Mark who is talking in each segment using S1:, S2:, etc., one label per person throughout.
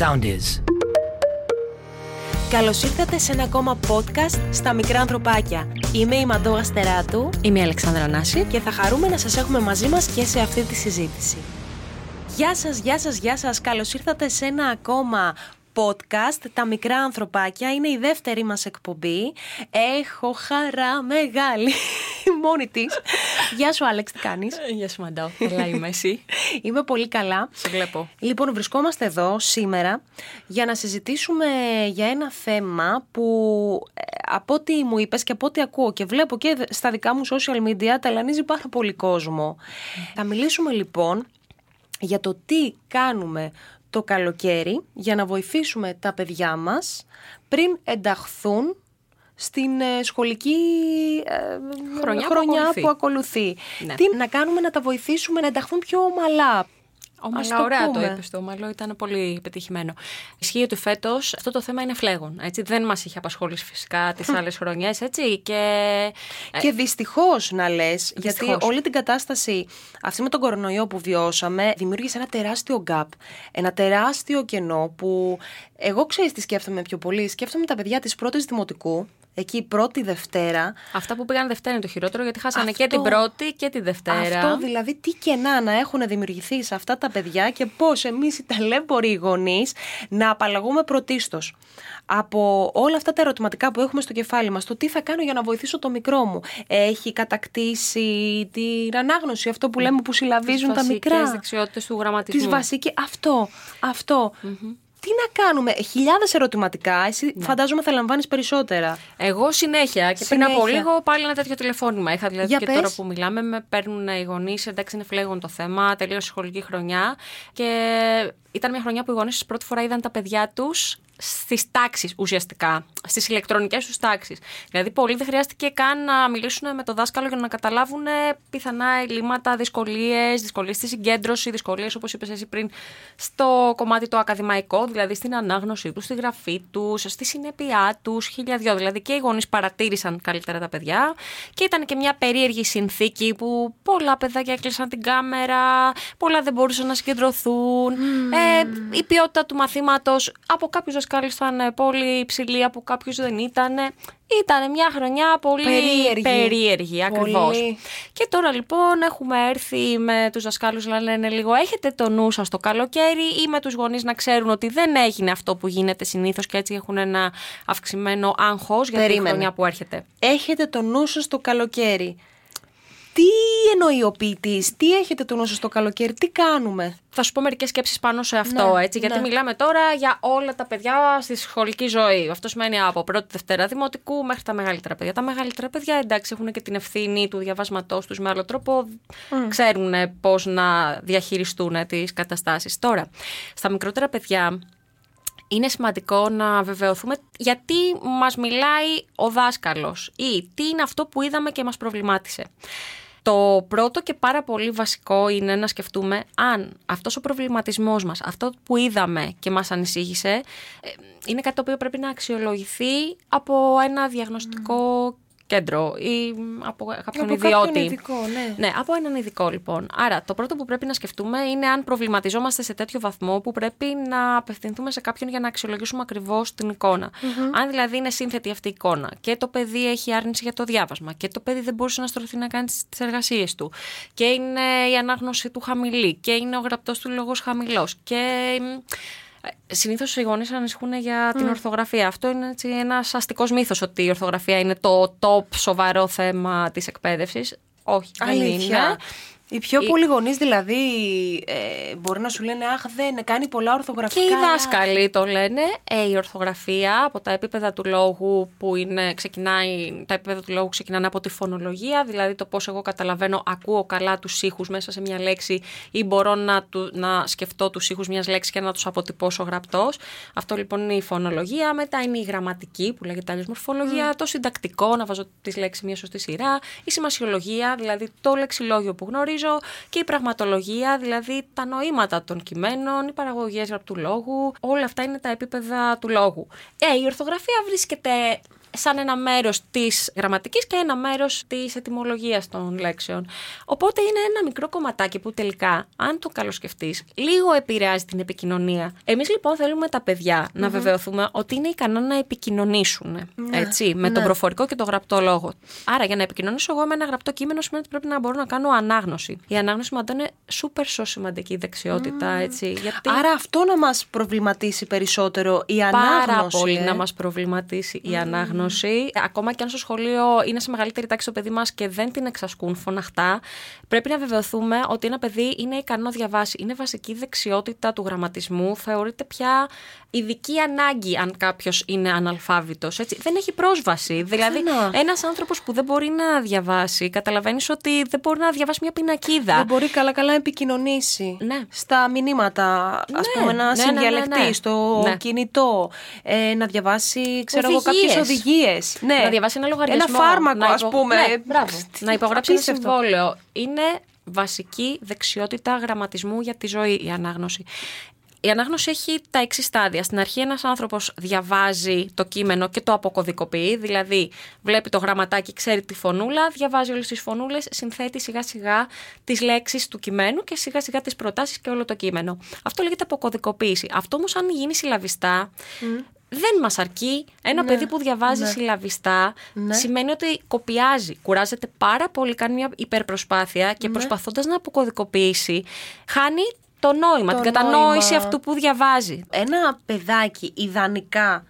S1: sound is.
S2: Καλώς ήρθατε σε ένα ακόμα podcast στα μικρά ανθρωπάκια. Είμαι η Μαντώ Αστεράτου
S3: Είμαι η Αλεξάνδρα Νάση.
S2: και θα χαρούμε να σας έχουμε μαζί μας και σε αυτή τη συζήτηση. Γεια σας, γεια σας, γεια σας. Καλώς ήρθατε σε ένα ακόμα podcast «Τα μικρά ανθρωπάκια». Είναι η δεύτερη μας εκπομπή. Έχω χαρά μεγάλη μόνη της. Γεια σου Άλεξ, τι κάνεις;
S3: Γεια σου Μαντάω. Καλά είμαι εσύ;
S2: Είμαι πολύ καλά.
S3: Σε βλέπω.
S2: Λοιπόν, βρισκόμαστε εδώ σήμερα για να συζητήσουμε για ένα θέμα που ε, από ό,τι μου είπες και από ό,τι ακούω και βλέπω και στα δικά μου social media ταλανίζει πάρα πολύ κόσμο. Θα μιλήσουμε λοιπόν για το τι κάνουμε το καλοκαίρι για να βοηθήσουμε τα παιδιά μας πριν ενταχθούν στην ε, σχολική ε,
S3: Χρονιά που ακολουθεί.
S2: που ακολουθεί.
S3: Ναι.
S2: Τι να κάνουμε να τα βοηθήσουμε να ενταχθούν πιο ομαλά. Ας
S3: Ομαλά, ωραία το
S2: πούμε.
S3: είπες. Το ομαλό ήταν πολύ πετυχημένο. Ισχύει ότι φέτος αυτό το θέμα είναι φλέγον. Έτσι. Δεν μας είχε απασχολήσει φυσικά τις άλλες χρονιές. Και...
S2: Και δυστυχώς να λες, γιατί
S3: Δυστυχώς.
S2: όλη την κατάσταση αυτή με τον κορονοϊό που βιώσαμε δημιούργησε ένα τεράστιο gap. Ένα τεράστιο κενό που εγώ ξέρεις τι σκέφτομαι πιο πολύ. Σκέφτομαι τα παιδιά της πρώτης δημοτικού, εκεί πρώτη Δευτέρα.
S3: Αυτά που πήγαν Δευτέρα είναι το χειρότερο γιατί χάσανε και
S2: Αυτό-
S3: την πρώτη και τη Δευτέρα.
S2: Αυτό δηλαδή τι κενά να έχουν δημιουργηθεί σε αυτά τα παιδιά και πώς εμείς οι ταλέμποροι γονείς να απαλλαγούμε πρωτίστως από όλα αυτά τα ερωτηματικά που έχουμε στο κεφάλι μας, το τι θα κάνω για να βοηθήσω το μικρό μου. Έχει κατακτήσει την ανάγνωση, αυτό που λέμε που συλλαβίζουν τα μικρά.
S3: Τι δεξιότητες του γραμματισμού.
S2: Τις βασικές, αυτό, αυτό. Τι να κάνουμε, χιλιάδες ερωτηματικά, εσύ φαντάζομαι θα λαμβάνεις περισσότερα.
S3: Εγώ συνέχεια και πριν από
S2: Συνέχεια.
S3: λίγο πάλι ένα τέτοιο τηλεφώνημα. Είχα δηλαδή
S2: Για
S3: και
S2: πες.
S3: τώρα που μιλάμε, με παίρνουν οι γονείς. Εντάξει, είναι φλέγον το θέμα, τελείωσε η σχολική χρονιά. Και ήταν μια χρονιά που οι γονείς πρώτη φορά είδαν τα παιδιά τους στις τάξεις ουσιαστικά, στις ηλεκτρονικές τους τάξεις. Δηλαδή, πολλοί δεν χρειάστηκε καν να μιλήσουν με το δάσκαλο για να καταλάβουν ε, πιθανά ελλείμματα, δυσκολίες, δυσκολίες στη συγκέντρωση, δυσκολίες, όπως είπες εσύ πριν, στο κομμάτι το ακαδημαϊκό, δηλαδή στην ανάγνωσή τους, στη γραφή τους, στη συνέπειά τους, χίλια δυο. Δηλαδή και οι γονείς παρατήρησαν καλύτερα τα παιδιά και ήταν και μια περίεργη συνθήκη που πολλά παιδάκια έκλεισαν την κάμερα, πολλά δεν μπορούσαν να συγκεντρωθούν. Ε, η ποιότητα του μαθήματος από κάποιους δασκάλου ήταν πολύ υψηλή, από κάποιους δεν ήταν. Ήταν μια χρονιά πολύ
S2: Περίεργη.
S3: περίεργη ακριβώς.
S2: Πολύ.
S3: Και τώρα λοιπόν έχουμε έρθει με τους δασκάλους να λένε λίγο έχετε το νου σας το καλοκαίρι ή με τους γονείς να ξέρουν ότι δεν έγινε αυτό που γίνεται συνήθως και έτσι έχουν ένα αυξημένο άγχος για τη
S2: Περίμενε.
S3: χρονιά που έρχεται.
S2: έχετε το νου σας το καλοκαίρι. Τι εννοεί ο ποιητής, τι έχετε το νου σας το καλοκαίρι, τι κάνουμε;
S3: Θα σου πω μερικές σκέψεις πάνω σε αυτό,
S2: Ναι,
S3: έτσι. Γιατί
S2: ναι.
S3: μιλάμε τώρα για όλα τα παιδιά στη σχολική ζωή. Αυτό σημαίνει από πρώτη Δευτέρα Δημοτικού μέχρι τα μεγαλύτερα παιδιά. Τα μεγαλύτερα παιδιά, εντάξει, έχουν και την ευθύνη του διαβάσματός τους με άλλο τρόπο. Ξέρουν πώς να διαχειριστούν τις καταστάσεις. Τώρα, στα μικρότερα παιδιά, είναι σημαντικό να βεβαιωθούμε γιατί μας μιλάει ο δάσκαλος ή τι είναι αυτό που είδαμε και μας προβλημάτισε. Το πρώτο και πάρα πολύ βασικό είναι να σκεφτούμε αν αυτός ο προβληματισμός μας, αυτό που είδαμε και μας ανησύχησε, ε, είναι κάτι το οποίο πρέπει να αξιολογηθεί από ένα διαγνωστικό κέντρο ή από κάποιον
S2: Από
S3: ιδιώτη.
S2: κάποιον ειδικό, ναι.
S3: Ναι, από έναν ειδικό λοιπόν. Άρα, το πρώτο που πρέπει να σκεφτούμε είναι αν προβληματιζόμαστε σε τέτοιο βαθμό που πρέπει να απευθυνθούμε σε κάποιον για να αξιολογήσουμε ακριβώς την εικονα Αν δηλαδή είναι σύνθετη αυτή η εικόνα και το παιδί έχει άρνηση για το διάβασμα και το παιδί δεν μπορούσε να στρωθεί να κάνει τις εργασίες του και είναι η ανάγνωση του χαμηλή και είναι ο γραπτός του λόγος χαμηλός και. Συνήθως οι γονείς ανησυχούν για την ορθογραφία. Αυτό είναι έτσι, ένας αστικός μύθος ότι η ορθογραφία είναι το top σοβαρό θέμα της εκπαίδευσης. Όχι, δεν είναι.
S2: Αλήθεια. Οι πιο
S3: Η-
S2: πολλοί γονείς δηλαδή ε, μπορεί να σου λένε Αχ, δεν κάνει πολλά
S3: Και
S2: ορθογραφικά.
S3: οι δάσκαλοι το λένε, ε, η ορθογραφία από τα επίπεδα του λόγου που είναι, ξεκινάει, τα επίπεδα του λόγου ξεκινάνε από τη φωνολογία, δηλαδή το πώς εγώ καταλαβαίνω, ακούω καλά τους ήχους μέσα σε μια λέξη ή μπορώ να, του, να σκεφτώ τους ήχους μιας λέξης και να τους αποτυπώσω γραπτός. Αυτό λοιπόν είναι η φωνολογία, μετά είναι η γραμματική που λέγεται αλλιώς μορφολογία, το συντακτικό, να βάζω τις λέξεις μια σωστή σειρά, η σημασιολογία, δηλαδή το λεξιλόγιο που γνωρίζω και η πραγματολογία, δηλαδή τα νοήματα των κειμένων, οι παραγωγές γραπτού λόγου, όλα αυτά είναι τα επίπεδα του λόγου. Ε, η ορθογραφία βρίσκεται σαν ένα μέρος της γραμματικής και ένα μέρος της ετοιμολογίας των λέξεων. Οπότε είναι ένα μικρό κομματάκι που τελικά, αν το καλοσκεφτείς, λίγο επηρεάζει την επικοινωνία. Εμείς λοιπόν θέλουμε τα παιδιά να βεβαιωθούμε ότι είναι ικανά να επικοινωνήσουν.
S2: Ναι,
S3: Έτσι, με τον
S2: ναι.
S3: προφορικό και τον γραπτό λόγο. Άρα, για να επικοινωνήσω εγώ με ένα γραπτό κείμενο, σημαίνει ότι πρέπει να μπορώ να κάνω ανάγνωση. Η ανάγνωση μαντώ είναι super so σημαντική δεξιότητα. Έτσι, γιατί
S2: Άρα αυτό να μας προβληματίσει περισσότερο η ανάγνωση.
S3: πάρα πολύ
S2: ε;
S3: να μας προβληματίσει η ανάγνωση. Ακόμα και αν στο σχολείο είναι σε μεγαλύτερη τάξη το παιδί μας και δεν την εξασκούν φωναχτά, πρέπει να βεβαιωθούμε ότι ένα παιδί είναι ικανό να διαβάσει. Είναι βασική δεξιότητα του γραμματισμού. Θεωρείται πια ειδική ανάγκη αν κάποιος είναι αναλφάβητος. Έτσι. Δεν έχει πρόσβαση. Δηλαδή,
S2: Καθένα.
S3: ένας άνθρωπος που δεν μπορεί να διαβάσει, καταλαβαίνεις ότι δεν μπορεί να διαβάσει μια πινακίδα.
S2: Δεν μπορεί καλά-καλά να επικοινωνήσει
S3: Ναι.
S2: στα μηνύματα, ας
S3: Ναι,
S2: πούμε, να
S3: ναι, ναι, ναι,
S2: συνδιαλεχτεί
S3: ναι.
S2: στο
S3: Ναι.
S2: κινητό, ε, να διαβάσει, ξέρω εγώ,
S3: Οδηγίες.
S2: κάποιες οδηγίες. Ναι.
S3: Να διαβάσει ένα λογαριασμό.
S2: Ένα φάρμακο,
S3: να
S2: ας
S3: υπο-
S2: πούμε.
S3: Ναι, μπράβο. να υπογράψει ένα
S2: Απίστευτο.
S3: συμβόλαιο. Είναι βασική δεξιότητα γραμματισμού για τη ζωή η ανάγνωση. Η ανάγνωση έχει τα εξής στάδια. Στην αρχή, ένας άνθρωπος διαβάζει το κείμενο και το αποκωδικοποιεί. Δηλαδή, βλέπει το γραμματάκι, ξέρει τη φωνούλα, διαβάζει όλες τις φωνούλες, συνθέτει σιγά-σιγά τις λέξεις του κειμένου και σιγά-σιγά τις προτάσεις και όλο το κείμενο. Αυτό λέγεται αποκωδικοποίηση. Αυτό όμως, αν γίνει συλλαβιστά, δεν μας αρκεί. Ένα παιδί που διαβάζει συλλαβιστά
S2: Ναι.
S3: σημαίνει ότι κοπιάζει. Κουράζεται πάρα πολύ, κάνει μια υπερπροσπάθεια και προσπαθώντας να αποκωδικοποιήσει, χάνει το νόημα,
S2: Το
S3: την κατανόηση
S2: νόημα.
S3: αυτού που διαβάζει.
S2: Ένα παιδάκι ιδανικά,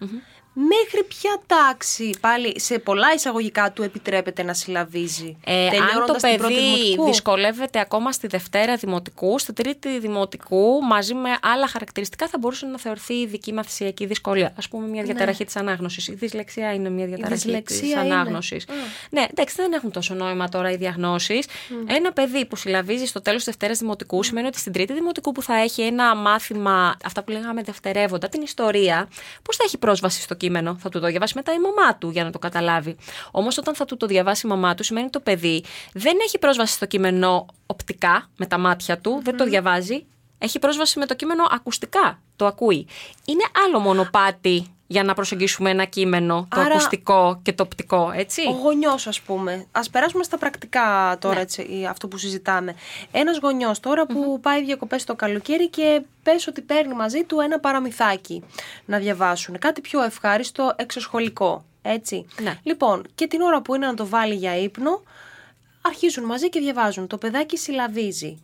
S2: μέχρι ποια τάξη, πάλι σε πολλά εισαγωγικά του επιτρέπεται να συλλαβίζει.
S3: Ε, αν το
S2: τελειώνοντας την πρώτη
S3: παιδί
S2: δημοτικού;
S3: δυσκολεύεται ακόμα στη Δευτέρα Δημοτικού, στη Τρίτη Δημοτικού, μαζί με άλλα χαρακτηριστικά, θα μπορούσε να θεωρηθεί ειδική μαθησιακή δυσκολία. Α πούμε, μια διαταραχή της ανάγνωσης. Η δυσλεξία είναι μια διαταραχή της
S2: δυσλεξία είναι.
S3: ανάγνωσης. Ναι, εντάξει, δεν έχουν τόσο νόημα τώρα οι διαγνώσεις. Ένα παιδί που συλλαβίζει στο τέλος της Δευτέρας Δημοτικού σημαίνει ότι στην Τρίτη Δημοτικού που θα έχει ένα μάθημα, αυτά που λέγαμε δευτερεύοντα, την ιστορία, πώς θα έχει πρόσβαση στο κείμενο. Θα του το διαβάσει μετά η μαμά του για να το καταλάβει. Όμως όταν θα του το διαβάσει η μαμά του, σημαίνει ότι το παιδί δεν έχει πρόσβαση στο κείμενο οπτικά με τα μάτια του, δεν το διαβάζει. Έχει πρόσβαση με το κείμενο ακουστικά. Το ακούει. Είναι άλλο μονοπάτι για να προσεγγίσουμε ένα κείμενο, το
S2: Άρα-
S3: ακουστικό και το οπτικό, έτσι;
S2: Ο γονιός, ας πούμε. Α περάσουμε στα πρακτικά τώρα,
S3: Ναι.
S2: έτσι, ή αυτό που συζητάμε. Ένας γονιός τώρα που πάει διακοπές το καλοκαίρι και πες ότι παίρνει μαζί του ένα παραμυθάκι να διαβάσουν. Κάτι πιο ευχάριστο, εξωσχολικό. Έτσι.
S3: Ναι.
S2: Λοιπόν, και την ώρα που είναι να το βάλει για ύπνο, αρχίζουν μαζί και διαβάζουν. Το παιδάκι συλλαβίζει.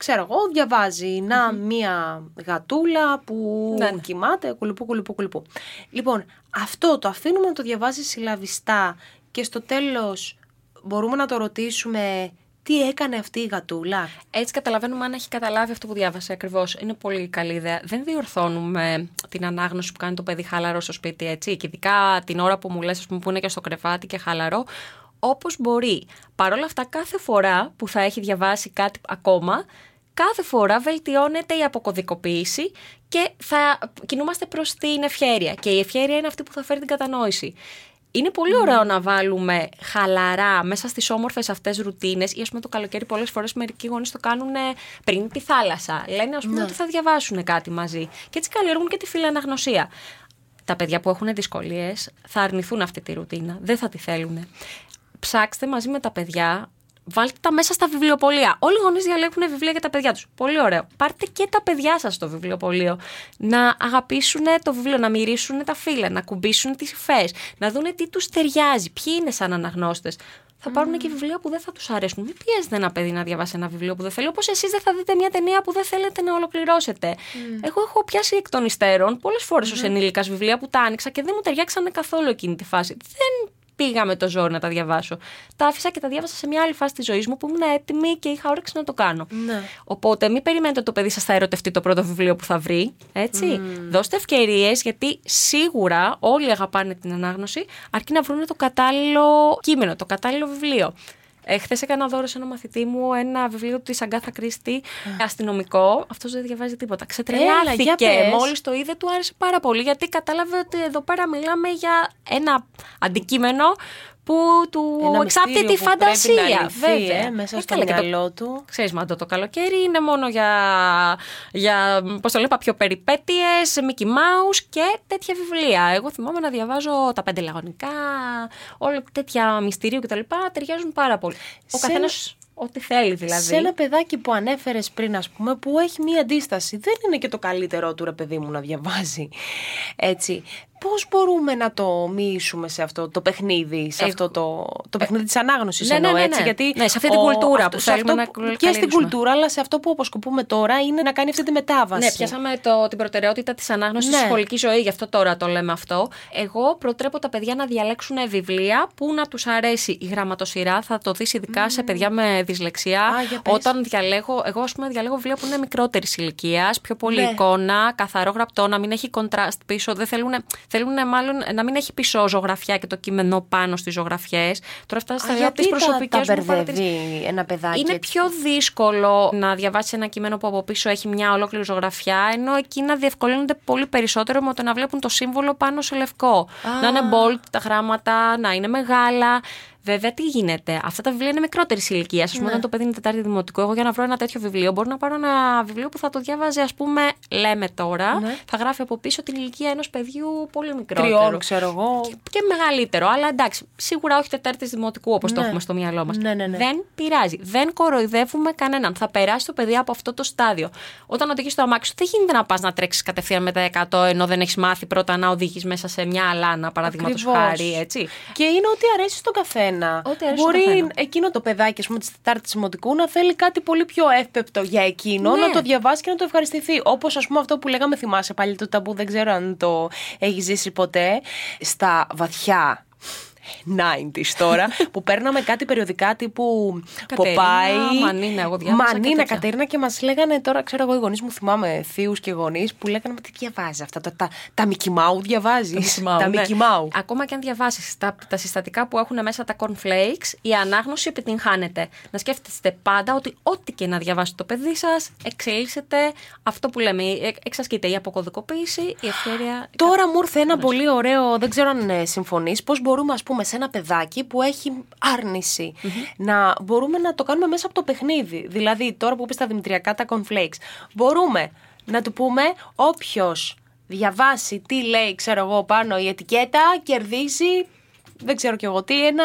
S2: Ξέρω εγώ, διαβάζει να μία γατούλα που
S3: Ναι, ναι.
S2: κοιμάται, κουλουπού, κουλουπού, κουλουπού. Λοιπόν, αυτό το αφήνουμε να το διαβάζει συλλαβιστά και στο τέλος μπορούμε να το ρωτήσουμε τι έκανε αυτή η γατούλα.
S3: Έτσι καταλαβαίνουμε αν έχει καταλάβει αυτό που διάβασε ακριβώς. Είναι πολύ καλή ιδέα. Δεν διορθώνουμε την ανάγνωση που κάνει το παιδί χαλαρό στο σπίτι, έτσι. Και ειδικά την ώρα που μου λες, ας πούμε, που είναι και στο κρεβάτι και χαλαρό, όπως μπορεί. Παρ' όλα αυτά, κάθε φορά που θα έχει διαβάσει κάτι ακόμα, κάθε φορά βελτιώνεται η αποκωδικοποίηση και θα κινούμαστε προς την ευχέρεια. Και η ευχέρεια είναι αυτή που θα φέρει την κατανόηση. Είναι πολύ ωραίο να βάλουμε χαλαρά μέσα στις όμορφες αυτές ρουτίνες ή ας πούμε το καλοκαίρι πολλές φορές μερικοί γονείς το κάνουν πριν τη θάλασσα. Λένε ας πούμε ότι θα διαβάσουν κάτι μαζί. Και έτσι καλλιεργούν και τη φιλαναγνωσία. Τα παιδιά που έχουν δυσκολίες θα αρνηθούν αυτή τη ρουτίνα. Δεν θα τη θέλουν. Ψάξτε μαζί με τα παιδιά Βάλτε τα μέσα στα βιβλιοπολία. Όλοι οι γονείς διαλέγουν βιβλία για τα παιδιά τους. Πολύ ωραίο. Πάρτε και τα παιδιά σας στο βιβλιοπωλείο. Να αγαπήσουν το βιβλίο, να μυρίσουν τα φύλλα, να κουμπίσουν τις υφές, να δουν τι τους ταιριάζει, ποιοι είναι σαν αναγνώστες. Θα πάρουν και βιβλία που δεν θα τους αρέσουν. Μην πιέζετε ένα παιδί να διαβάσει ένα βιβλίο που δεν θέλει, όπως εσείς δεν θα δείτε μια ταινία που δεν θέλετε να ολοκληρώσετε. Εγώ έχω πιάσει εκ των υστέρων πολλές φορές ως ενήλικας βιβλία που τα άνοιξα και δεν μου ταιριάξανε καθόλου εκείνη τη φάση. Δεν πήγα με το ζόρι να τα διαβάσω. Τα άφησα και τα διάβασα σε μια άλλη φάση της ζωής μου που ήμουν έτοιμη και είχα όρεξη να το κάνω.
S2: Ναι.
S3: Οπότε μην περιμένετε ότι το παιδί σας θα ερωτευτεί το πρώτο βιβλίο που θα βρει. Έτσι. Δώστε ευκαιρίες, γιατί σίγουρα όλοι αγαπάνε την ανάγνωση, αρκεί να βρουν το κατάλληλο κείμενο, το κατάλληλο βιβλίο. Ε, Χθες έκανα δώρο σε ένα μαθητή μου ένα βιβλίο της Αγκάθα Κρίστη, αστυνομικό. Αυτός δεν διαβάζει τίποτα.
S2: για
S3: Ξετρελάθηκε.
S2: πες.
S3: Μόλις το είδε, του άρεσε πάρα πολύ γιατί κατάλαβε ότι εδώ πέρα μιλάμε για ένα αντικείμενο που που του
S2: Ένα
S3: εξάπτει
S2: μυστήριο
S3: τη
S2: που πρέπει να
S3: φαντασία.
S2: λυθεί,
S3: βέβαια.
S2: ε, μέσα
S3: Ε,
S2: στο
S3: καλά, και το-
S2: μυαλό του.
S3: Ξέρεις, μα το, το καλοκαίρι είναι μόνο για, για πώς το λέω, πιο περιπέτειες, Mickey Mouse και τέτοια βιβλία. Εγώ θυμάμαι να διαβάζω τα πέντε λαγωνικά, όλα τέτοια μυστηρίου κτλ. Ταιριάζουν πάρα πολύ. Ο
S2: Σε
S3: καθένας ό,τι θέλει δηλαδή.
S2: Σε ένα παιδάκι που ανέφερες πριν, ας πούμε, που έχει μία αντίσταση, δεν είναι και το καλύτερό του ρε παιδί μου να διαβάζει. Έτσι. Πώς μπορούμε να το μοιήσουμε σε αυτό το παιχνίδι, σε
S3: Εγώ-
S2: αυτό το, το παιχνίδι της ανάγνωσης
S3: Ναι, ναι,
S2: εννοώ
S3: ναι,
S2: έτσι.
S3: ναι.
S2: Γιατί
S3: Ναι, σε αυτή την κουλτούρα που
S2: σε
S3: θέλουμε
S2: αυτό
S3: να
S2: που- Και στην
S3: καλλιεργήσουμε.
S2: κουλτούρα, αλλά σε αυτό που αποσκοπούμε τώρα είναι να κάνει αυτή τη μετάβαση.
S3: Ναι, πιάσαμε το, την προτεραιότητα της ανάγνωσης
S2: Ναι.
S3: στη σχολική ζωή, γι' αυτό τώρα το λέμε αυτό. Εγώ προτρέπω τα παιδιά να διαλέξουν βιβλία που να τους αρέσει η γραμματοσυρά. Θα το δεις ειδικά σε παιδιά με δυσλεξία.
S2: Α, για πες.
S3: Όταν διαλέγω, εγώ ας πούμε διαλέγω βιβλία που είναι μικρότερης ηλικίας, πιο πολύ
S2: Ναι.
S3: εικόνα, καθαρό γραπτό, να μην έχει κοντράστ πίσω. Δεν θέλουν, θέλουν μάλλον να μην έχει πίσω ζωγραφιά και το κείμενο πάνω στις ζωγραφιές. Τώρα φτάσει στα
S2: Α,
S3: για τι
S2: γιατί τα,
S3: προσωπικές
S2: τα
S3: μου παρατηρήσεις.
S2: μπερδεύει ένα παιδάκι
S3: Είναι
S2: έτσι;
S3: πιο δύσκολο να διαβάσει ένα κείμενο που από πίσω έχει μια ολόκληρη ζωγραφιά, ενώ εκείνα διευκολύνονται πολύ περισσότερο με το να βλέπουν το σύμβολο πάνω σε λευκό. Να είναι bold τα γράμματα, να είναι μεγάλα. Βέβαια, τι γίνεται; Αυτά τα βιβλία είναι μικρότερης ηλικίας. Α πούμε, όταν το παιδί είναι Τετάρτη Δημοτικό, εγώ για να βρω ένα τέτοιο βιβλίο, μπορώ να πάρω ένα βιβλίο που θα το διάβαζε, ας πούμε, λέμε τώρα.
S2: Ναι.
S3: Θα γράφει από πίσω την ηλικία ενός παιδιού πολύ μικρότερο.
S2: Τριών, ξέρω εγώ.
S3: Και, και μεγαλύτερο. Αλλά εντάξει, σίγουρα όχι Τετάρτης Δημοτικού όπως το
S2: Ναι.
S3: έχουμε στο μυαλό μας.
S2: Ναι, ναι, ναι.
S3: Δεν πειράζει. Δεν κοροϊδεύουμε κανέναν. Θα περάσει το παιδί από αυτό το στάδιο. Όταν οδηγείς το αμάξι σου, δεν γίνεται να πας να τρέξεις κατευθείαν με τα 100 ενώ δεν έχεις μάθει πρώτα να οδηγείς μέσα σε μια αλάνα, παραδείγματος
S2: Ακριβώς.
S3: χάρη. Έτσι.
S2: Και είναι ό,τι αρέσει στον καθένα.
S3: Ό,τι αρέσει στον
S2: Μπορεί
S3: καθένα.
S2: εκείνο το παιδάκι, ας πούμε, της Τετάρτης Δημοτικού να θέλει κάτι πολύ πιο εύπεπτο για εκείνο,
S3: Ναι.
S2: να το διαβάσει και να το ευχαριστηθεί. Όπως ας πούμε αυτό που λέγαμε, θυμάσαι πάλι το ταμπού, δεν ξέρω αν το έχεις ζήσει ποτέ. Στα βαθιά 90s τώρα, που παίρναμε κάτι περιοδικά τύπου
S3: Κατερίνα,
S2: Ποπάι.
S3: Μανίνα, εγώ διάβασα και
S2: Μανίνα,
S3: τέτοια.
S2: Κατερίνα και μας λέγανε τώρα, ξέρω εγώ, οι γονείς μου θυμάμαι, θείους και γονείς, που λέγανε «Μα τι διαβάζεις αυτά, τα, τα, τα Mickey Mouse διαβάζεις; Τα
S3: ναι.
S2: Mickey Mouse.
S3: Ακόμα και αν διαβάσεις τα, τα συστατικά που έχουν μέσα τα cornflakes, η ανάγνωση επιτυγχάνεται. Να σκέφτεστε πάντα ότι ό,τι και να διαβάσει το παιδί σας, εξελίσσεται αυτό που λέμε. ε, Εξασκείται η αποκωδικοποίηση, η ευχαίρεια.
S2: Τώρα μου ήρθε ένα πολύ ωραίο, δεν ξέρω αν συμφωνείς, πώς μπορούμε, ας πούμε, σε ένα παιδάκι που έχει άρνηση, να μπορούμε να το κάνουμε μέσα από το παιχνίδι. Δηλαδή, τώρα που είπε τα δημητριακά τα cornflakes, μπορούμε να του πούμε όποιος διαβάσει τι λέει, ξέρω εγώ, πάνω η ετικέτα, κερδίζει. Δεν ξέρω κι εγώ τι, ένα,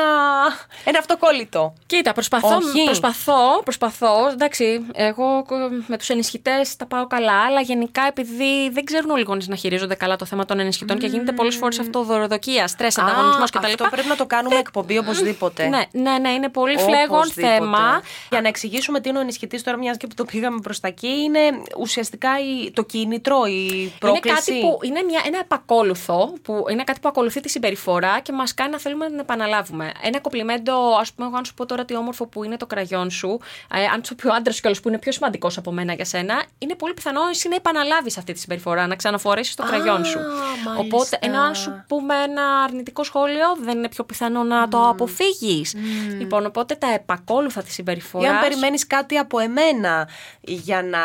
S2: ένα αυτοκόλλητο.
S3: Κοίτα, προσπαθώ,
S2: Όχι.
S3: προσπαθώ, προσπαθώ. Εντάξει, εγώ με τους ενισχυτές τα πάω καλά, αλλά γενικά επειδή δεν ξέρουν όλοι οι γονείς να χειρίζονται καλά το θέμα των ενισχυτών και γίνεται πολλές φορές αυτό δωροδοκία, στρες, ανταγωνισμός κτλ.
S2: Αυτό πρέπει να το κάνουμε εκπομπή οπωσδήποτε.
S3: Ναι, ναι, ναι, είναι πολύ φλέγον
S2: Οπωσδήποτε.
S3: θέμα.
S2: Για να εξηγήσουμε τι είναι ο ενισχυτής, τώρα μιας και που το πήγαμε προς τα εκεί, είναι ουσιαστικά η- το κίνητρο, η πρόκληση.
S3: Είναι κάτι που είναι μια, ένα επακόλουθο, που είναι κάτι που ακολουθεί τη συμπεριφορά και μας κάνει να θέλουμε να την επαναλάβουμε. Ένα κοπλιμέντο, ας πούμε, εγώ αν σου πω τώρα τι όμορφο που είναι το κραγιόν σου, ε, αν σου πει ο άντρας κιόλας που είναι πιο σημαντικός από μένα για σένα, είναι πολύ πιθανό εσύ να επαναλάβεις αυτή τη συμπεριφορά, να ξαναφορέσεις το
S2: Α,
S3: κραγιόν σου.
S2: μάλιστα.
S3: Οπότε, ενώ αν σου πούμε ένα αρνητικό σχόλιο, δεν είναι πιο πιθανό να το αποφύγεις. Λοιπόν, οπότε τα επακόλουθα της
S2: Ή
S3: συμπεριφοράς.
S2: αν περιμένεις κάτι από εμένα για να,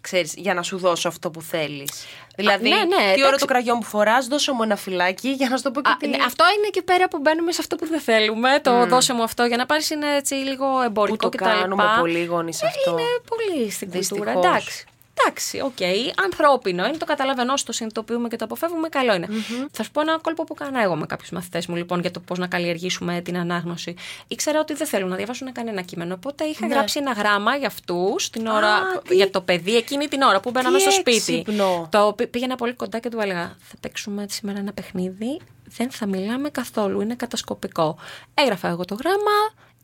S2: ξέρεις, για να σου δώσω αυτό που θέλεις. Δηλαδή,
S3: ναι, ναι,
S2: τι ωραίο
S3: εντάξει.
S2: το κραγιόν που φοράς, δώσε μου ένα φιλάκι για να σου το πω και
S3: Α,
S2: τι.
S3: ναι, αυτό είναι και πέρα που μπαίνουμε σε αυτό που δεν θέλουμε. Το δώσε μου αυτό για να πάρεις είναι έτσι λίγο
S2: που
S3: εμπορικό
S2: το
S3: κτλ.
S2: κάνουμε πολύ γονείς αυτό.
S3: Είναι πολύ στην κουλτούρα.
S2: Δυστυχώς.
S3: Εντάξει. Εντάξει, οκ. Ανθρώπινο είναι, το καταλαβαίνω, όσο το συνειδητοποιούμε και το αποφεύγουμε, καλό είναι. Θα σου πω ένα κόλπο που κάνα εγώ με κάποιους μαθητές μου, λοιπόν, για το πώς να καλλιεργήσουμε την ανάγνωση. Ήξερα ότι δεν θέλουν να διαβάσουν κανένα κείμενο. Οπότε είχα
S2: Ναι.
S3: γράψει ένα γράμμα για αυτούς, ώρα,
S2: τι-
S3: για το παιδί, εκείνη την ώρα που μπαίναμε
S2: Τι
S3: στο σπίτι.
S2: έξυπνο.
S3: Το πή- πήγαινα πολύ κοντά και του έλεγα: Θα παίξουμε σήμερα ένα παιχνίδι. Δεν θα μιλάμε καθόλου. Είναι κατασκοπικό. Έγραφα εγώ το γράμμα.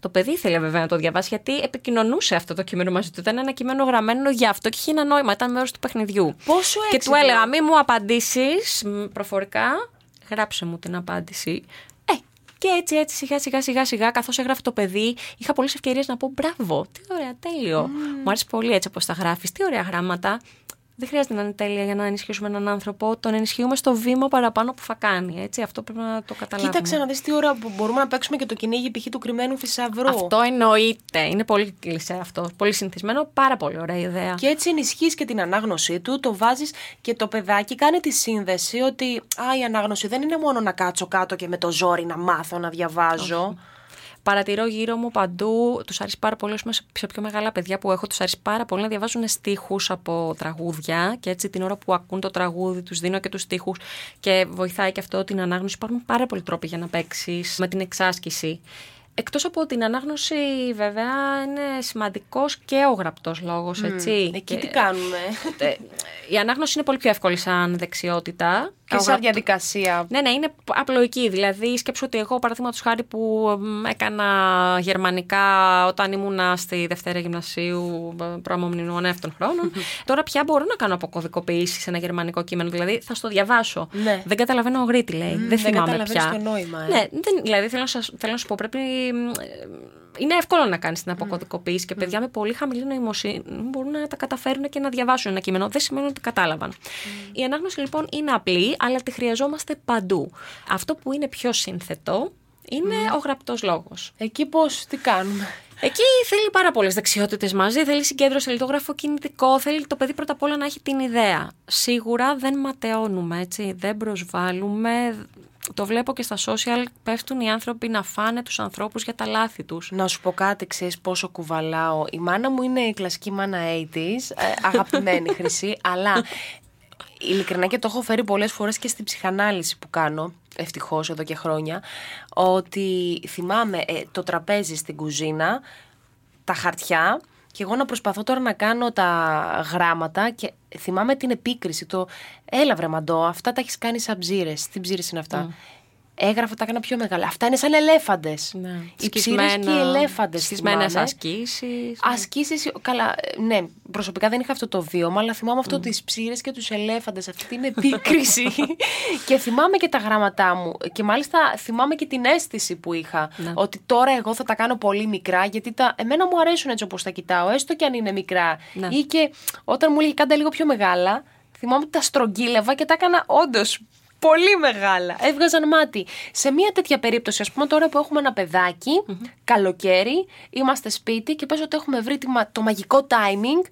S3: Το παιδί ήθελε βέβαια να το διαβάσει γιατί επικοινωνούσε αυτό το κείμενο μαζί του. Ήταν ένα κείμενο γραμμένο για αυτό και είχε ένα νόημα. Ήταν μέρος του παιχνιδιού.
S2: Πόσο
S3: Και του
S2: έξυπνο.
S3: έλεγα: Μη μου απαντήσεις προφορικά. Γράψε μου την απάντηση. Ε, και έτσι, έτσι, σιγά σιγά σιγά σιγά, καθώς έγραφε το παιδί, είχα πολλές ευκαιρίες να πω μπράβο. Τι ωραία, τέλειο. Μου άρεσε πολύ έτσι όπως τα γράφεις. Τι ωραία γράμματα. Δεν χρειάζεται να είναι τέλεια για να ενισχύσουμε έναν άνθρωπο. Τον ενισχύουμε στο βήμα παραπάνω που θα κάνει. Έτσι. Αυτό πρέπει να το καταλάβουμε.
S2: Κοίταξε να δεις τι ώρα που μπορούμε να παίξουμε και το κυνήγι π.χ. του κρυμμένου θησαυρού.
S3: Αυτό εννοείται. Είναι πολύ κλεισέ αυτό. Πολύ συνηθισμένο. Πάρα πολύ ωραία ιδέα.
S2: Και έτσι ενισχύεις και την ανάγνωσή του, το βάζεις και το παιδάκι κάνει τη σύνδεση ότι α, η ανάγνωση δεν είναι μόνο να κάτσω κάτω και με το ζόρι να μάθω να διαβάζω.
S3: Παρατηρώ γύρω μου παντού, τους αρέσει πάρα πολύ, σε πιο μεγάλα παιδιά που έχω, τους αρέσει πάρα πολύ να διαβάζουν στίχους από τραγούδια και έτσι την ώρα που ακούν το τραγούδι, τους δίνω και τους στίχους και βοηθάει και αυτό την ανάγνωση. Υπάρχουν πάρα πολλοί τρόποι για να παίξεις με την εξάσκηση. Εκτός από την ανάγνωση βέβαια είναι σημαντικός και ο γραπτός λόγος, έτσι.
S2: Εκεί τι κάνουμε;
S3: Ε, η ανάγνωση είναι πολύ πιο εύκολη σαν δεξιότητα.
S2: Και σαν διαδικασία.
S3: Ναι, ναι, είναι απλοϊκή. Δηλαδή, σκέψω ότι εγώ, παραδείγματος χάρη που έκανα γερμανικά όταν ήμουνα στη Δευτέρα Γυμνασίου, προαμομνημονεύτων χρόνων, τώρα πια μπορώ να κάνω αποκωδικοποιήσεις σε ένα γερμανικό κείμενο. Δηλαδή, θα στο διαβάσω.
S2: Ναι.
S3: Δεν καταλαβαίνω γρή τι λέει. δεν θυμάμαι
S2: δεν
S3: πια.
S2: το νόημα. Ε.
S3: Ναι, δεν, δηλαδή, θέλω να, θέλω να σου πω, πρέπει είναι εύκολο να κάνεις την αποκωδικοποίηση και παιδιά με πολύ χαμηλή νοημοσύνη μπορούν να τα καταφέρουν και να διαβάσουν ένα κείμενο. Δεν σημαίνει ότι κατάλαβαν. Η ανάγνωση λοιπόν είναι απλή, αλλά τη χρειαζόμαστε παντού. Αυτό που είναι πιο σύνθετο είναι ο γραπτός λόγος.
S2: Εκεί πώς, τι κάνουμε;
S3: Εκεί θέλει πάρα πολλές δεξιότητες μαζί. Θέλει συγκέντρωση, λιτόγραφο κινητικό. Θέλει το παιδί πρώτα απ' όλα να έχει την ιδέα. Σίγουρα δεν ματαιώνουμε, έτσι. Δεν προσβάλλουμε το βλέπω και στα social, πέφτουν οι άνθρωποι να φάνε τους ανθρώπους για τα λάθη τους.
S2: Να σου πω κάτι, ξέρεις πόσο κουβαλάω. Η μάνα μου είναι η κλασική μάνα 80's, ε, αγαπημένη χρυσή, αλλά ειλικρινά και το έχω φέρει πολλές φορές και στην ψυχανάλυση που κάνω, ευτυχώς εδώ και χρόνια, ότι θυμάμαι ε, το τραπέζι στην κουζίνα, τα χαρτιά, και εγώ να προσπαθώ τώρα να κάνω τα γράμματα και θυμάμαι την επίκριση. Το έλα βρε μαντό, αυτά τα έχεις κάνει σαν ψήρες. Τι ψήρες είναι αυτά έγραφα τα έκανα πιο μεγάλα. Αυτά είναι σαν ελέφαντες. Ναι. Οι ψήρες και οι ελέφαντες.
S3: Σκισμένε ασκήσεις.
S2: Ασκήσεις. Καλά, ναι, προσωπικά δεν είχα αυτό το βίωμα, αλλά θυμάμαι αυτό mm. τις ψήρες και τους ελέφαντες. Αυτή την επίκριση. και θυμάμαι και τα γράμματά μου. Και μάλιστα θυμάμαι και την αίσθηση που είχα. Ναι. Ότι τώρα εγώ θα τα κάνω πολύ μικρά, γιατί τα, εμένα μου αρέσουν έτσι όπως τα κοιτάω, έστω και αν είναι μικρά. Ναι. Ή και όταν μου έλεγε κάντα λίγο πιο μεγάλα, θυμάμαι ότι τα στρογγύλευα και τα έκανα όντως πολύ μεγάλα. Έβγαζαν μάτι. Σε μια τέτοια περίπτωση, ας πούμε, τώρα που έχουμε ένα καλοκαίρι, είμαστε σπίτι και πες ότι έχουμε βρει το μαγικό timing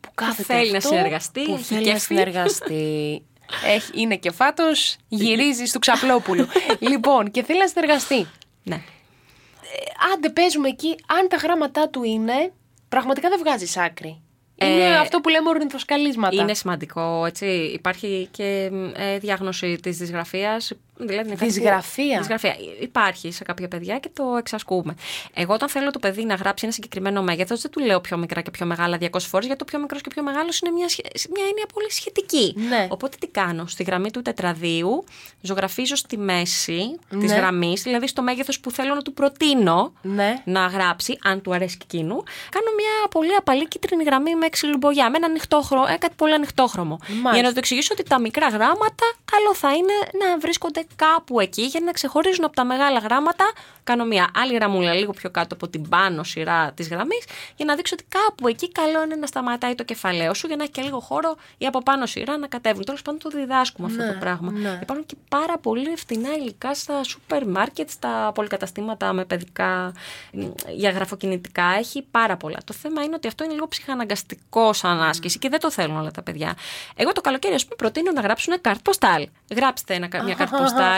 S2: που κάθε
S3: θέλει να συνεργαστεί.
S2: Που θέλει να συνεργαστεί. Έχει, είναι και φάτο, γυρίζει στο ξαπλόπουλο. λοιπόν, και θέλει να συνεργαστεί.
S3: Ναι.
S2: Ε, άντε, παίζουμε εκεί. Αν τα γράμματά του είναι, πραγματικά δεν βγάζεις άκρη. Είναι ε, αυτό που λέμε ορνηθοσκαλίσματα.
S3: Είναι σημαντικό, έτσι. Υπάρχει και ε, διάγνωση της δυσγραφίας
S2: Δηλαδή δυσγραφία.
S3: δυσγραφία. Υπάρχει σε κάποια παιδιά και το εξασκούμε. Εγώ, όταν θέλω το παιδί να γράψει ένα συγκεκριμένο μέγεθος, δεν του λέω πιο μικρά και πιο μεγάλα 200 φορές, γιατί το πιο μικρός και πιο μεγάλος είναι μια, μια έννοια πολύ σχετική.
S2: Ναι.
S3: Οπότε τι κάνω, στη γραμμή του τετραδίου, ζωγραφίζω στη μέση ναι. τη γραμμής, δηλαδή στο μέγεθος που θέλω να του προτείνω
S2: ναι.
S3: να γράψει, αν του αρέσει και εκείνου. Κάνω μια πολύ απαλή κίτρινη γραμμή με ξυλουμπογιά, με ένα ανοιχτόχρωμο, ε, κάτι πολύ ανοιχτόχρωμο. Για να του εξηγήσω ότι τα μικρά γράμματα, καλό θα είναι να βρίσκονται κάπου εκεί για να ξεχωρίζουν από τα μεγάλα γράμματα. Κάνω μια άλλη γραμμούλα λίγο πιο κάτω από την πάνω σειρά της γραμμής για να δείξω ότι κάπου εκεί καλό είναι να σταματάει το κεφαλαίο σου για να έχει και λίγο χώρο ή από πάνω σειρά να κατέβουν. Τέλος πάντων το διδάσκουμε αυτό
S2: ναι,
S3: το πράγμα.
S2: Ναι.
S3: Υπάρχουν και πάρα πολύ φθηνά υλικά στα σούπερ μάρκετ, στα πολυκαταστήματα με παιδικά για γραφοκινητικά. Έχει πάρα πολλά. Το θέμα είναι ότι αυτό είναι λίγο ψυχαναγκαστικό σαν άσκηση και δεν το θέλουν όλα τα παιδιά. Εγώ το καλοκαίρι, ας πούμε, προτείνω να γράψουν καρτ ποστάλ. Γράψτε ένα, μια κάρτα.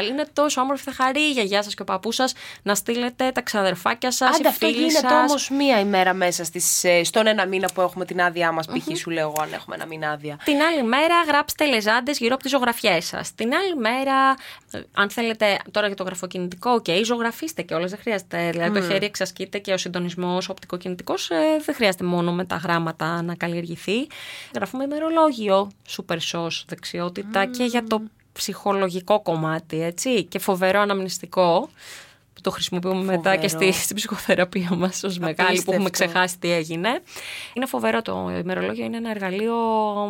S3: Είναι τόσο όμορφη. Θα χαρεί η γιαγιά σας και ο παππούς σας να στείλετε στα ξαδερφάκια σας.
S2: Άντε, αυτό γίνεται όμως μία ημέρα μέσα στις, ε, στον ένα μήνα που έχουμε την άδειά μας. Π.χ. σου λέω εγώ, αν έχουμε ένα μήνα άδεια.
S3: Την άλλη μέρα γράψτε λεζάντες γύρω από τις ζωγραφιές σας. Την άλλη μέρα, ε, αν θέλετε τώρα για το γραφοκινητικό, OK, okay, ζωγραφίστε και όλες. Δεν χρειάζεται. Δηλαδή το χέρι εξασκείται και ο συντονισμός οπτικοκινητικός ε, δεν χρειάζεται μόνο με τα γράμματα να καλλιεργηθεί. Γραφούμε ημερολόγιο, super sauce δεξιότητα και για το ψυχολογικό κομμάτι, έτσι, και φοβερό αναμνηστικό. Που το χρησιμοποιούμε μετά και στη, στην ψυχοθεραπεία μας ως μεγάλη που έχουμε ξεχάσει τι έγινε. Είναι φοβερό το ημερολόγιο, είναι ένα εργαλείο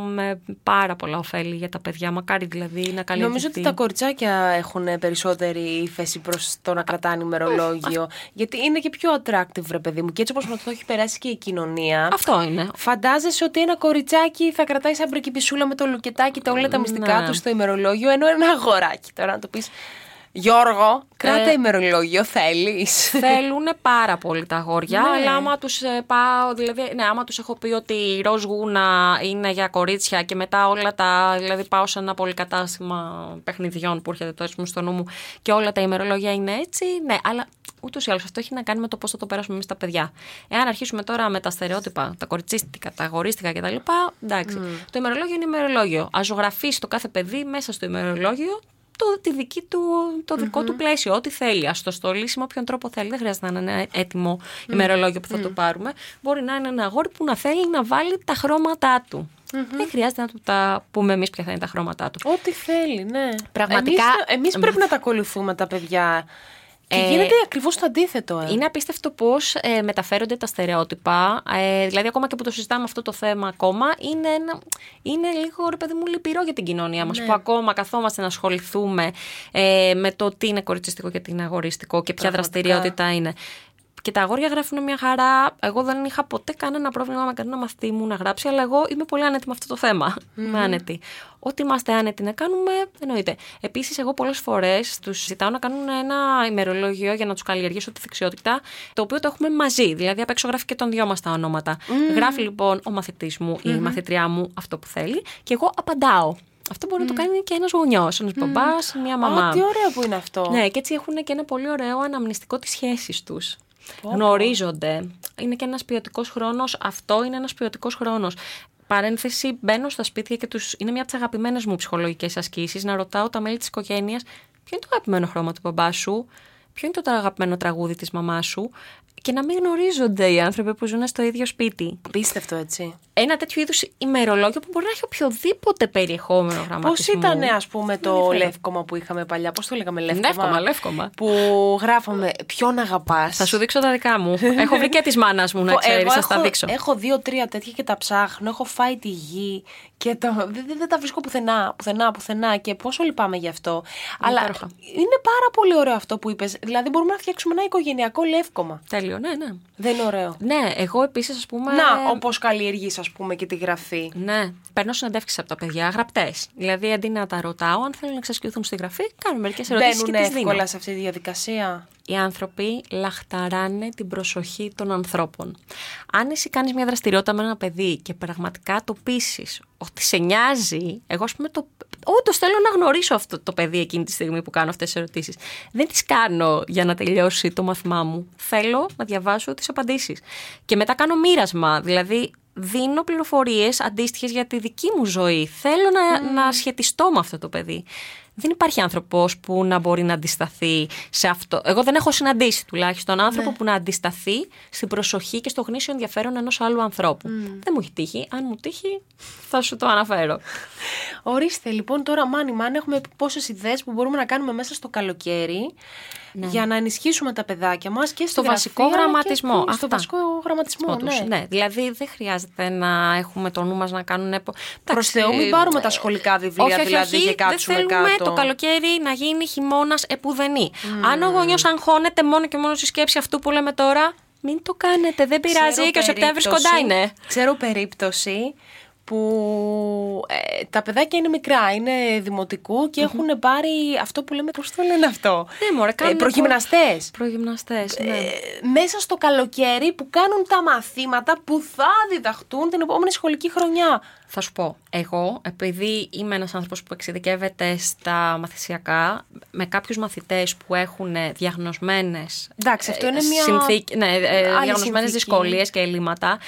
S3: με πάρα πολλά ωφέλη για τα παιδιά. Μακάρι δηλαδή να καλύπτει.
S2: Νομίζω ότι τα κοριτσάκια έχουν περισσότερη ύφεση προς το να κρατάνε ημερολόγιο. γιατί είναι και πιο attractive, ρε παιδί μου. Και έτσι όπως μα το έχει περάσει και η κοινωνία.
S3: Αυτό είναι.
S2: Φαντάζεσαι ότι ένα κοριτσάκι θα κρατάει σαν πρικυπισούλα με το λουκετάκι τα όλα τα μυστικά ναι. του στο ημερολόγιο, ενώ ένα αγοράκι τώρα να το πεις. Γιώργο, κράτα ε, ημερολόγιο, θέλεις.
S3: Θέλουν πάρα πολύ τα αγόρια, ναι. αλλά άμα τους ε, πάω, δηλαδή, ναι, άμα τους έχω πει ότι η ροζ γούνα είναι για κορίτσια και μετά όλα τα. Δηλαδή, πάω σε ένα πολυκατάστημα παιχνιδιών που έρχεται το στο νου μου και όλα τα ημερολόγια είναι έτσι, ναι, αλλά ούτως ή άλλως αυτό έχει να κάνει με το πώς θα το περάσουμε εμείς τα παιδιά. Εάν αρχίσουμε τώρα με τα στερεότυπα, τα κοριτσίστικα, τα αγορίστικα κτλ. Εντάξει. Mm. Το ημερολόγιο είναι ημερολόγιο. Α ζωγραφίσει το κάθε παιδί μέσα στο ημερολόγιο το, τη δική του, το δικο του πλαίσιο, ό,τι θέλει. Α το στολίσει με όποιον τρόπο θέλει. Δεν χρειάζεται να είναι ένα έτοιμο ημερολόγιο που θα το πάρουμε. Μπορεί να είναι ένα αγόρι που να θέλει να βάλει τα χρώματά του. Δεν χρειάζεται να του τα πούμε εμείς ποια θα είναι τα χρώματά του.
S2: Ό,τι θέλει, ναι. Πραγματικά. Εμείς πρέπει να τα ακολουθούμε τα παιδιά. Και ε, γίνεται ακριβώς το αντίθετο.
S3: Ε. Είναι απίστευτο πώς ε, μεταφέρονται τα στερεότυπα. Ε, δηλαδή, ακόμα και που το συζητάμε αυτό το θέμα, ακόμα είναι, ένα, είναι λίγο ρε παιδί μου λυπηρό για την κοινωνία μας. Ναι. Που ακόμα καθόμαστε να ασχοληθούμε ε, με το τι είναι κοριτσιστικό και τι είναι αγοριστικό και ποια δραστηριότητα είναι και τα αγόρια γράφουν μια χαρά. Εγώ δεν είχα ποτέ κανένα πρόβλημα με κανένα μαθητή μου να γράψει, αλλά εγώ είμαι πολύ άνετη με αυτό το θέμα. Mm. Είμαι άνετη. Ό,τι είμαστε άνετοι να κάνουμε, εννοείται. Επίσης, εγώ πολλές φορές τους ζητάω να κάνουν ένα ημερολόγιο για να τους καλλιεργήσω τη δεξιότητα, το οποίο το έχουμε μαζί. Δηλαδή, απ' έξω γράφει και τον δυο μας τα ονόματα. Γράφει λοιπόν ο μαθητής μου ή η μαθητριά μου αυτό που θέλει και εγώ απαντάω. Αυτό μπορεί mm. να το κάνει και ένας γονιός, ένας mm. μπαμπάς, μια μαμά.
S2: Α, τι ωραίο που είναι αυτό.
S3: Ναι, και έτσι έχουν και ένα πολύ ωραίο αναμνηστικό τη σχέση τους γνωρίζονται. Είναι και ένας ποιοτικός χρόνος. Αυτό είναι ένας ποιοτικός χρόνος. Παρένθεση, μπαίνω στα σπίτια και τους... είναι μια από τις αγαπημένες μου ψυχολογικές ασκήσεις να ρωτάω τα μέλη της οικογένειας ποιο είναι το αγαπημένο χρώμα του μπαμπά σου, ποιο είναι το αγαπημένο τραγούδι της μαμάς σου; Και να μην γνωρίζονται οι άνθρωποι που ζουν στο ίδιο σπίτι.
S2: Πίστευτο έτσι.
S3: Ένα τέτοιο είδους ημερολόγιο που μπορεί να έχει οποιοδήποτε περιεχόμενο γραμματισμό.
S2: Πώ ήταν, ας πούμε, το λεύκομα που είχαμε παλιά, πώς το λέγαμε, λεύκομα;
S3: Λεύκομα, λεύκομα.
S2: Που γράφαμε Ποιον αγαπάς;
S3: Θα σου δείξω τα δικά μου. έχω βρει και τη μάνας μου, να ξέρεις, θα τα δείξω.
S2: Έχω δύο-τρία τέτοια και τα ψάχνω. Έχω φάει τη γη και το, δεν, δεν, τα βρίσκω πουθενά, πουθενά, πουθενά και πόσο λυπάμαι γι' αυτό. Αλλά είναι πάρα πολύ ωραίο αυτό που είπες. Δηλαδή, μπορούμε να φτιάξουμε ένα οικογενειακό λεύκομα.
S3: Τέλειο, ναι, ναι.
S2: Δεν είναι ωραίο.
S3: Ναι, εγώ επίσης, ας πούμε.
S2: Να, όπως καλλιεργείς, ας πούμε, και τη γραφή.
S3: Ναι. Παίρνω συνεντεύξεις από τα παιδιά, γραπτές. Δηλαδή, αντί να τα ρωτάω, αν θέλουν να εξασκηθούν στη γραφή, κάνουν μερικές ερωτήσεις.
S2: Μπαίνουν εύκολα σε αυτή τη διαδικασία;
S3: Οι άνθρωποι λαχταράνε την προσοχή των ανθρώπων. Αν εσύ κάνεις μια δραστηριότητα με ένα παιδί και πραγματικά το πείσεις ότι σε νοιάζει, εγώ ας πούμε το, όντως θέλω να γνωρίσω αυτό το παιδί εκείνη τη στιγμή που κάνω αυτές τις ερωτήσεις. Δεν τις κάνω για να τελειώσει το μαθημά μου. Θέλω να διαβάσω τις απαντήσεις. Και μετά κάνω μοίρασμα, δηλαδή δίνω πληροφορίες αντίστοιχες για τη δική μου ζωή. Θέλω να, να σχετιστώ με αυτό το παιδί δεν υπάρχει άνθρωπος που να μπορεί να αντισταθεί σε αυτό. Εγώ δεν έχω συναντήσει τουλάχιστον άνθρωπο ναι. που να αντισταθεί στην προσοχή και στο γνήσιο ενδιαφέρον ενός άλλου ανθρώπου. Δεν μου έχει τύχει. Αν μου τύχει, θα σου το αναφέρω.
S2: Ορίστε, λοιπόν, τώρα μάνι μάνι έχουμε πόσες ιδέες που μπορούμε να κάνουμε μέσα στο καλοκαίρι ναι. για να ενισχύσουμε τα παιδάκια μας και στο
S3: βασικό γραμματισμό.
S2: Και στο βασικό γραμματισμό, ναι.
S3: ναι. Δηλαδή δεν χρειάζεται να έχουμε το νου μας να κάνουν.
S2: Προς Θεού, μην πάρουμε τα σχολικά βιβλία όχι, δηλαδή όχι, και κάτσουμε
S3: δεν θέλουμε το καλοκαίρι να γίνει χειμώνας επουδενή. Mm. Αν ο γονιός αγχώνεται μόνο και μόνο στη σκέψη αυτού που λέμε τώρα, μην το κάνετε, δεν πειράζει και ο Σεπτέμβρης κοντά είναι.
S2: Ξέρω περίπτωση που ε, τα παιδάκια είναι μικρά, είναι δημοτικού και έχουν πάρει αυτό που λέμε, πώς το λένε αυτό,
S3: ναι, μωρέ,
S2: ε, προγυμναστές.
S3: Προγυμναστές, ναι. Ε,
S2: μέσα στο καλοκαίρι που κάνουν τα μαθήματα που θα διδαχτούν την επόμενη σχολική χρονιά.
S3: Θα σου πω, εγώ επειδή είμαι ένας άνθρωπος που εξειδικεύεται στα μαθησιακά, με κάποιους μαθητές που έχουν διαγνωσμένες
S2: Εντάξει, αυτό είναι μια
S3: συνθήκη, ναι, διαγνωσμένες δυσκολίες και ελλείμματα,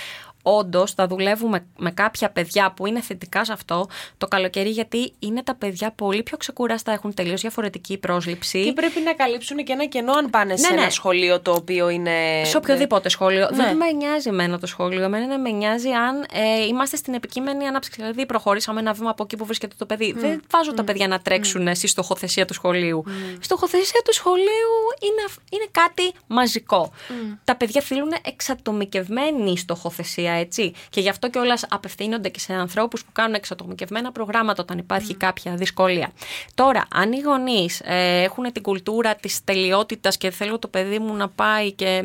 S3: όντως θα δουλεύουμε με κάποια παιδιά που είναι θετικά σε αυτό το καλοκαίρι, γιατί είναι τα παιδιά πολύ πιο ξεκουράστα, έχουν τελείως διαφορετική πρόσληψη.
S2: Και πρέπει να καλύψουν και ένα κενό αν πάνε σε
S3: ναι.
S2: ένα σχολείο το οποίο είναι.
S3: Σε οποιοδήποτε σχόλιο.
S2: Ναι.
S3: Δεν με νοιάζει εμένα το σχόλιο. Εμένα με νοιάζει αν ε, είμαστε στην επικείμενη ανάπτυξη. Δηλαδή, προχωρήσαμε ένα βήμα από εκεί που βρίσκεται το παιδί. Δεν βάζω τα παιδιά να τρέξουν στη στοχοθεσία του σχολείου. Η στοχοθεσία του σχολείου είναι, είναι κάτι μαζικό. Τα παιδιά θέλουν εξατομικευμένη στοχοθεσία, έτσι. Και γι' αυτό κιόλας απευθύνονται και σε ανθρώπους που κάνουν εξατομικευμένα προγράμματα όταν υπάρχει κάποια δυσκολία. Τώρα, αν οι γονείς ε, έχουν την κουλτούρα της τελειότητας και θέλω το παιδί μου να πάει και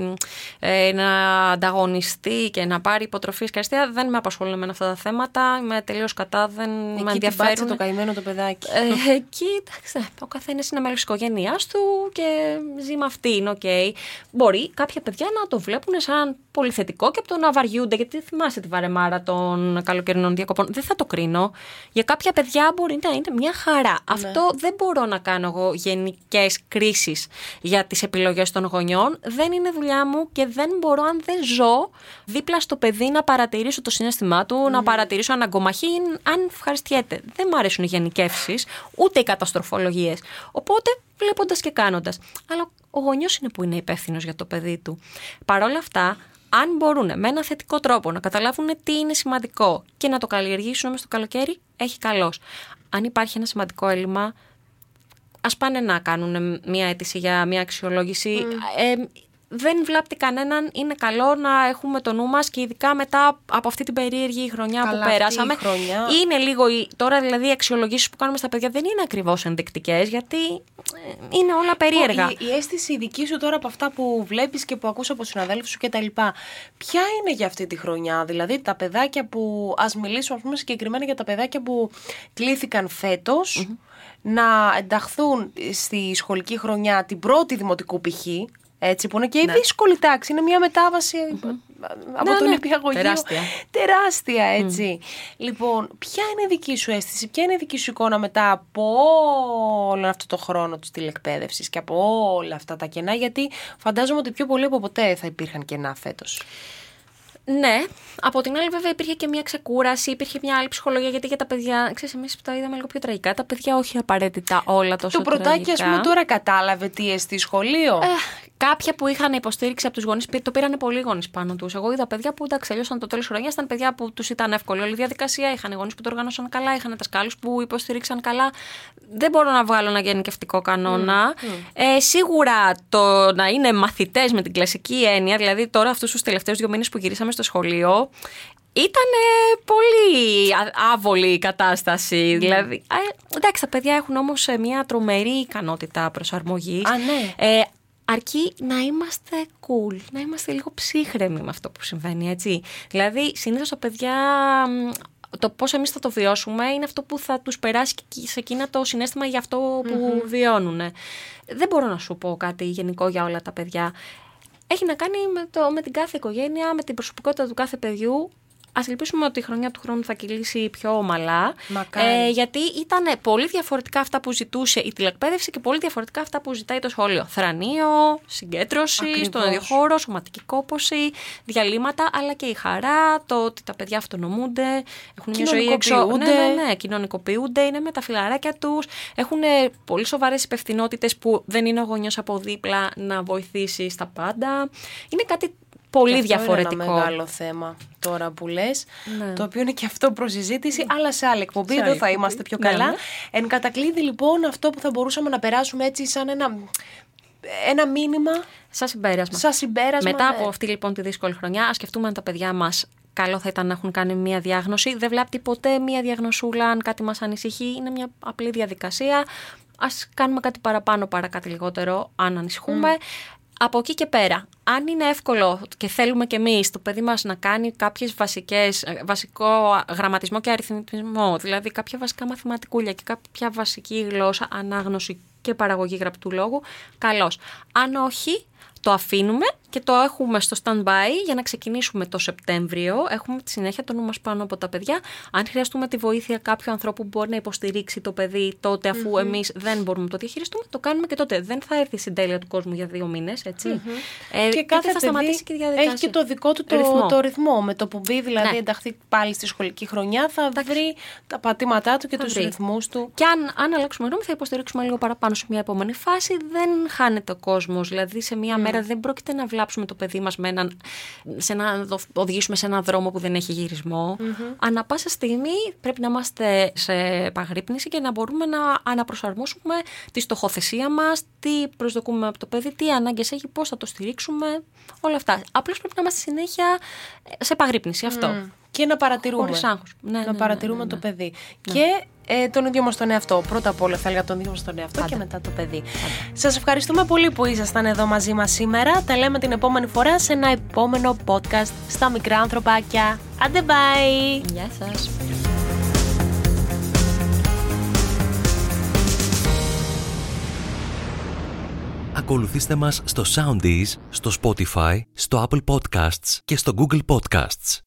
S3: ε, να ανταγωνιστεί και να πάρει υποτροφής και αριστεία, δεν με απασχολούν με αυτά τα θέματα. Είμαι τελείως κατά, δεν με
S2: Εκεί την
S3: ενδιαφέρουν.
S2: πάτησε το καημένο το παιδάκι.
S3: Ε, εκεί, εντάξει, ο καθένας είναι μέλος της οικογένειάς του και ζει με αυτήν, οκ. Μπορεί κάποια παιδιά να το βλέπουν σαν πολύ θετικό και από το να βαριούνται, γιατί θυμάσαι τη βαρεμάρα των καλοκαιρινών διακοπών. Δεν θα το κρίνω. Για κάποια παιδιά μπορεί να είναι μια χαρά. Αυτό δεν μπορώ να κάνω εγώ γενικές κρίσεις για τις επιλογές των γονιών. Δεν είναι δουλειά μου και δεν μπορώ, αν δεν ζω δίπλα στο παιδί, να παρατηρήσω το συναίσθημά του, να παρατηρήσω αν αγκομαχεί, ή αν ευχαριστιέται. Δεν μου αρέσουν οι γενικεύσεις, ούτε οι καταστροφολογίες. Οπότε, βλέποντας και κάνοντας. Αλλά ο γονιός είναι που είναι υπεύθυνος για το παιδί του. Παρ' όλα αυτά, αν μπορούν με ένα θετικό τρόπο να καταλάβουν τι είναι σημαντικό και να το καλλιεργήσουν μέσα στο καλοκαίρι, έχει καλώ. Αν υπάρχει ένα σημαντικό έλλειμμα, ας πάνε να κάνουν μια αίτηση για μια αξιολόγηση. Ε, δεν βλάπτει κανέναν, είναι καλό να έχουμε το νου μας και ειδικά μετά από αυτή την περίεργη χρονιά
S2: Καλά,
S3: που
S2: αυτή η
S3: περάσαμε.
S2: χρονιά.
S3: Είναι λίγο, η- τώρα δηλαδή οι αξιολογήσεις που κάνουμε στα παιδιά δεν είναι ακριβώς ενδεικτικές γιατί ε, είναι όλα περίεργα.
S2: Η, η αίσθηση δική σου τώρα από αυτά που βλέπεις και που ακούς από συναδέλφους σου και τα λοιπά, ποια είναι για αυτή τη χρονιά, δηλαδή τα παιδάκια που, ας μιλήσουμε ας πούμε συγκεκριμένα για τα παιδάκια που κλήθηκαν φέτος, να ενταχθούν στη σχολική χρονιά την πρώτη δημοτικού π.χ., έτσι, που είναι και η δύσκολη τάξη. Είναι μια μετάβαση από
S3: Ναι,
S2: τον
S3: ναι.
S2: υπηαγωγείο.
S3: Τεράστια.
S2: Τεράστια, έτσι. Λοιπόν, ποια είναι η δική σου αίσθηση, ποια είναι η δική σου εικόνα μετά από όλο αυτό το χρόνο της τηλεκπαίδευσης και από όλα αυτά τα κενά, γιατί φαντάζομαι ότι πιο πολύ από ποτέ θα υπήρχαν κενά φέτος.
S3: Ναι, από την άλλη βέβαια υπήρχε και μια ξεκούραση, υπήρχε μια άλλη ψυχολογία γιατί για τα παιδιά, ξέρεις εμείς τα είδαμε λίγο πιο τραγικά, τα παιδιά όχι απαραίτητα όλα τόσο
S2: Το πρωτάκι, ας
S3: τραγικά.
S2: πούμε, τώρα κατάλαβε τι εστί σχολείο.
S3: Ε, κάποια που είχαν υποστήριξη από τους γονείς, το πήραν πολλοί γονείς πάνω τους. Εγώ είδα παιδιά που εντάξει, τελειώσαν το τέλος χρονιάς, ήταν παιδιά που τους ήταν εύκολη όλη η διαδικασία. Είχαν γονείς που το οργάνωσαν καλά, είχαν δασκάλου που υποστήριξαν καλά. Δεν μπορώ να βγάλω ένα γενικευτικό κανόνα. Ε, σίγουρα το να είναι μαθητές με την κλασική έννοια, δηλαδή τώρα αυτούς τους τελευταίους δύο μήνες που γυρίσαμε στο σχολείο, ήταν πολύ α- άβολη η κατάσταση. Δηλαδή, ε, εντάξει, τα παιδιά έχουν όμως ε, μια τρομερή ικανότητα προσαρμογής.
S2: Α, ναι.
S3: Ε, αρκεί να είμαστε cool, να είμαστε λίγο ψύχρεμοι με αυτό που συμβαίνει, έτσι. Δηλαδή, συνήθως τα παιδιά, μ, το πώς εμείς θα το βιώσουμε είναι αυτό που θα τους περάσει και σε εκείνα το συνέστημα για αυτό που βιώνουν. Δεν μπορώ να σου πω κάτι γενικό για όλα τα παιδιά. Έχει να κάνει με, το, με την κάθε οικογένεια, με την προσωπικότητα του κάθε παιδιού. Α ελπίσουμε ότι η χρονιά του χρόνου θα κυλήσει πιο ομαλά.
S2: Μακάρι.
S3: Ε, γιατί ήταν πολύ διαφορετικά αυτά που ζητούσε η τηλεκπαίδευση και πολύ διαφορετικά αυτά που ζητάει το σχολείο. Θρανείο, συγκέντρωση,
S2: Ακριβώς.
S3: στον ίδιο χώρο, σωματική κόπωση, διαλύματα, αλλά και η χαρά, το ότι τα παιδιά αυτονομούνται, έχουν μια ζωή έξω. Ναι,
S2: Κοινωνικοποιούνται.
S3: ναι, ναι, κοινωνικοποιούνται, είναι με τα φιλαράκια τους, έχουν ε, πολύ σοβαρές υπευθυνότητες που δεν είναι ο γονιός από δίπλα να βοηθήσει στα πάντα. Είναι κάτι πολύ
S2: Και αυτό
S3: διαφορετικό.
S2: Είναι ένα μεγάλο θέμα τώρα που λες.
S3: Ναι.
S2: Το οποίο είναι και αυτό προς συζήτηση, αλλά σε άλλη εκπομπή.
S3: Σε
S2: Εδώ
S3: άλλη
S2: θα
S3: εκπομπή.
S2: είμαστε πιο
S3: Ναι,
S2: καλά.
S3: ναι.
S2: Εν κατακλείδη, λοιπόν, αυτό που θα μπορούσαμε να περάσουμε έτσι σαν ένα, ένα μήνυμα,
S3: Σαν συμπέρασμα.
S2: σαν συμπέρασμα.
S3: Μετά
S2: ναι.
S3: από αυτή λοιπόν τη δύσκολη χρονιά, ας σκεφτούμε αν τα παιδιά μας καλό θα ήταν να έχουν κάνει μία διάγνωση. Δεν βλάπτει ποτέ μία διαγνωσούλα αν κάτι μας ανησυχεί. Είναι μια απλή διαδικασία. Α κάνουμε κάτι παραπάνω παρά κάτι λιγότερο, αν ανησυχούμε. Από εκεί και πέρα, αν είναι εύκολο και θέλουμε κι εμείς το παιδί μας να κάνει κάποιες βασικές, ε, βασικό γραμματισμό και αριθμητισμό, δηλαδή κάποια βασικά μαθηματικούλια και κάποια βασική γλώσσα, ανάγνωση και παραγωγή γραπτού λόγου, καλώς. Αν όχι, το αφήνουμε και το έχουμε στο stand-by για να ξεκινήσουμε το Σεπτέμβριο. Έχουμε τη συνέχεια το νου μας πάνω από τα παιδιά. Αν χρειαστούμε τη βοήθεια κάποιου ανθρώπου που μπορεί να υποστηρίξει το παιδί τότε αφού mm-hmm. εμείς δεν μπορούμε να το διαχειριστούμε, το κάνουμε και τότε. Δεν θα έρθει η συντέλεια του κόσμου για δύο μήνες, έτσι. Mm-hmm.
S2: Ε, και κάθε θα σταματήσει και η διαδικασία. Έχει και το δικό του το ρυθμό. Το ρυθμό. Με το που μπει δηλαδή ναι. ενταχθεί πάλι στη σχολική χρονιά θα Εντάξει. βρει τα πατήματά του και τους ρυθμούς του.
S3: Και αν, αν αλλάξουμε γνώμη θα υποστηρίξουμε λίγο παραπάνω σε μια επόμενη φάση. Δεν χάνεται ο κόσμος. Δηλαδή σε μια mm. μέρα δεν πρόκειται να βλάψουμε το παιδί μας σε να οδηγήσουμε σε έναν δρόμο που δεν έχει γυρισμό. Mm-hmm. Ανά πάσα στιγμή πρέπει να είμαστε σε επαγρύπνηση και να μπορούμε να αναπροσαρμόσουμε τη στοχοθεσία μας, τι προσδοκούμε από το παιδί, τι ανάγκες έχει, πώς θα το στηρίξουμε, όλα αυτά. Απλώς πρέπει να είμαστε συνέχεια σε επαγρύπνηση. Αυτό. Mm.
S2: Και να παρατηρούμε.
S3: Χωρίς άγχος. Ναι,
S2: να
S3: ναι,
S2: παρατηρούμε
S3: ναι,
S2: το παιδί. Και ε, τον ίδιο μας τον εαυτό. Πρώτα απ' όλα θα έλεγα τον ίδιο μας τον εαυτό και μετά το παιδί. Σας ευχαριστούμε πολύ που ήσασταν εδώ μαζί μας σήμερα. Τα λέμε την επόμενη φορά σε ένα επόμενο podcast στα μικρά ανθρωπάκια. Άντε bye!
S3: Γεια σας!
S1: Ακολουθήστε μας στο Soundees, στο Spotify, στο Apple Podcasts και στο Google Podcasts.